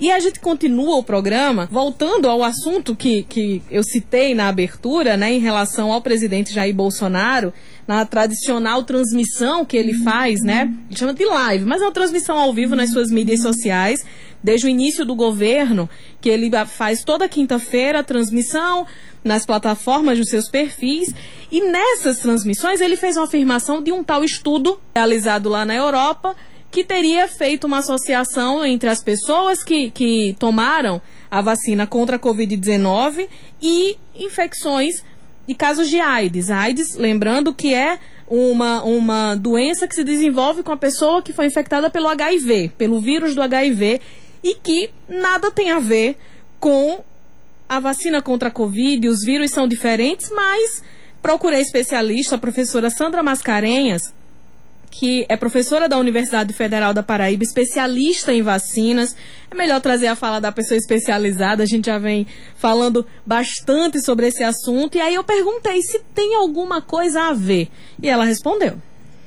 E a gente continua o programa voltando ao assunto que, que eu citei na abertura, né, em relação ao presidente Jair Bolsonaro, na tradicional transmissão que ele faz, né? Ele chama de live, mas é uma transmissão ao vivo nas suas mídias sociais, desde o início do governo, que ele faz toda quinta-feira a transmissão nas plataformas dos seus perfis. E nessas transmissões ele fez uma afirmação de um tal estudo realizado lá na Europa que teria feito uma associação entre as pessoas que, que tomaram a vacina contra a Covid-19 e infecções e casos de AIDS. AIDS, lembrando que é uma, uma doença que se desenvolve com a pessoa que foi infectada pelo HIV, pelo vírus do HIV, e que nada tem a ver com a vacina contra a Covid. Os vírus são diferentes, mas procurei especialista, a professora Sandra Mascarenhas, que é professora da Universidade Federal da Paraíba, especialista em vacinas. É melhor trazer a fala da pessoa especializada, a gente já vem falando bastante sobre esse assunto. E aí eu perguntei se tem alguma coisa a ver. E ela respondeu.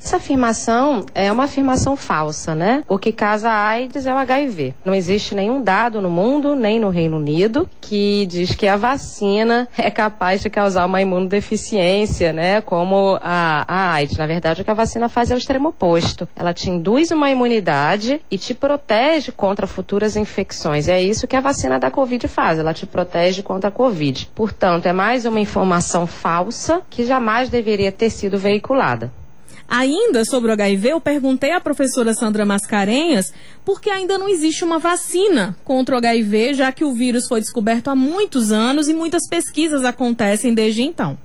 Essa afirmação é uma afirmação falsa, né? O que causa AIDS é o HIV. Não existe nenhum dado no mundo, nem no Reino Unido, que diz que a vacina é capaz de causar uma imunodeficiência, né? Como a, a AIDS. Na verdade, o que a vacina faz é o extremo oposto. Ela te induz uma imunidade e te protege contra futuras infecções. E é isso que a vacina da Covid faz. Ela te protege contra a Covid. Portanto, é mais uma informação falsa que jamais deveria ter sido veiculada. Ainda sobre o HIV, eu perguntei à professora Sandra Mascarenhas por que ainda não existe uma vacina contra o HIV, já que o vírus foi descoberto há muitos anos e muitas pesquisas acontecem desde então.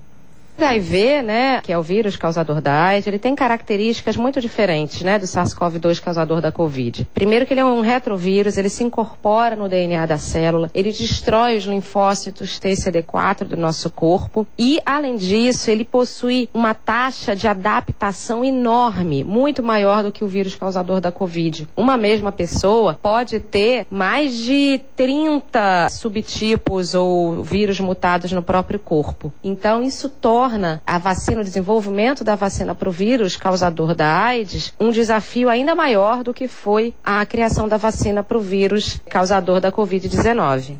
HIV, né, que é o vírus causador da AIDS, ele tem características muito diferentes, né, do SARS-CoV-2 causador da COVID. Primeiro que ele é um retrovírus, ele se incorpora no DNA da célula, ele destrói os linfócitos TCD4 do nosso corpo e, além disso, ele possui uma taxa de adaptação enorme, muito maior do que o vírus causador da COVID. Uma mesma pessoa pode ter mais de 30 subtipos ou vírus mutados no próprio corpo. Então, isso torna torna a vacina, o desenvolvimento da vacina para o vírus causador da AIDS, um desafio ainda maior do que foi a criação da vacina para o vírus causador da Covid-19.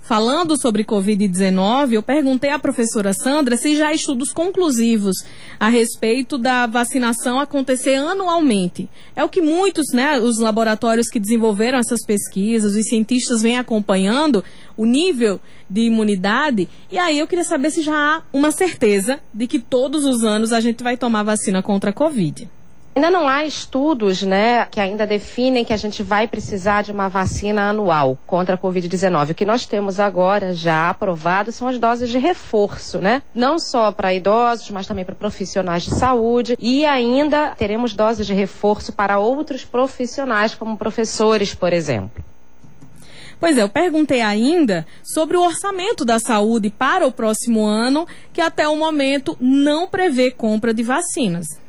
Falando sobre Covid-19, eu perguntei à professora Sandra se já há estudos conclusivos a respeito da vacinação acontecer anualmente. É o que muitos, né, os laboratórios que desenvolveram essas pesquisas, os cientistas vêm acompanhando o nível de imunidade. E aí eu queria saber se já há uma certeza de que todos os anos a gente vai tomar vacina contra a Covid. Ainda não há estudos, né, que ainda definem que a gente vai precisar de uma vacina anual contra a Covid-19. O que nós temos agora já aprovado são as doses de reforço, né? Não só para idosos, mas também para profissionais de saúde e ainda teremos doses de reforço para outros profissionais, como professores, por exemplo. Pois é, eu perguntei ainda sobre o orçamento da saúde para o próximo ano, que até o momento não prevê compra de vacinas.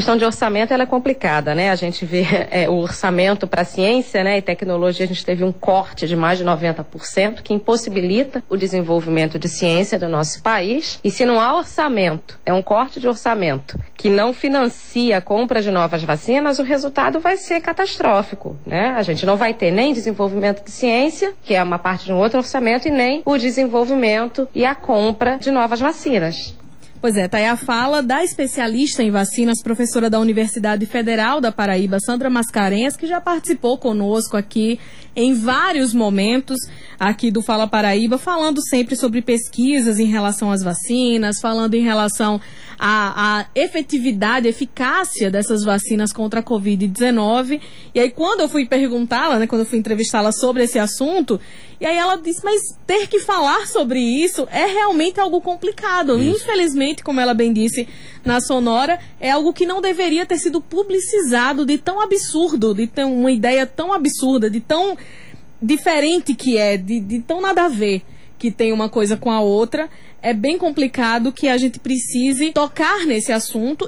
A questão de orçamento é complicada, né? A gente vê é, o orçamento para ciência né, e tecnologia, a gente teve um corte de mais de 90%, que impossibilita o desenvolvimento de ciência do nosso país. E se não há orçamento, é um corte de orçamento que não financia a compra de novas vacinas, o resultado vai ser catastrófico, né? A gente não vai ter nem desenvolvimento de ciência, que é uma parte de um outro orçamento, e nem o desenvolvimento e a compra de novas vacinas. Pois é, tá aí a fala da especialista em vacinas, professora da Universidade Federal da Paraíba, Sandra Mascarenhas, que já participou conosco aqui em vários momentos aqui do Fala Paraíba, falando sempre sobre pesquisas em relação às vacinas, falando em relação à, à efetividade, eficácia dessas vacinas contra a Covid-19. E aí, quando eu fui perguntá-la, né, quando eu fui entrevistá-la sobre esse assunto, e aí ela disse, mas ter que falar sobre isso é realmente algo complicado. Isso. Infelizmente, como ela bem disse na Sonora, é algo que não deveria ter sido publicizado de tão absurdo, de ter uma ideia tão absurda, de tão diferente que é, de, de tão nada a ver que tem uma coisa com a outra, é bem complicado que a gente precise tocar nesse assunto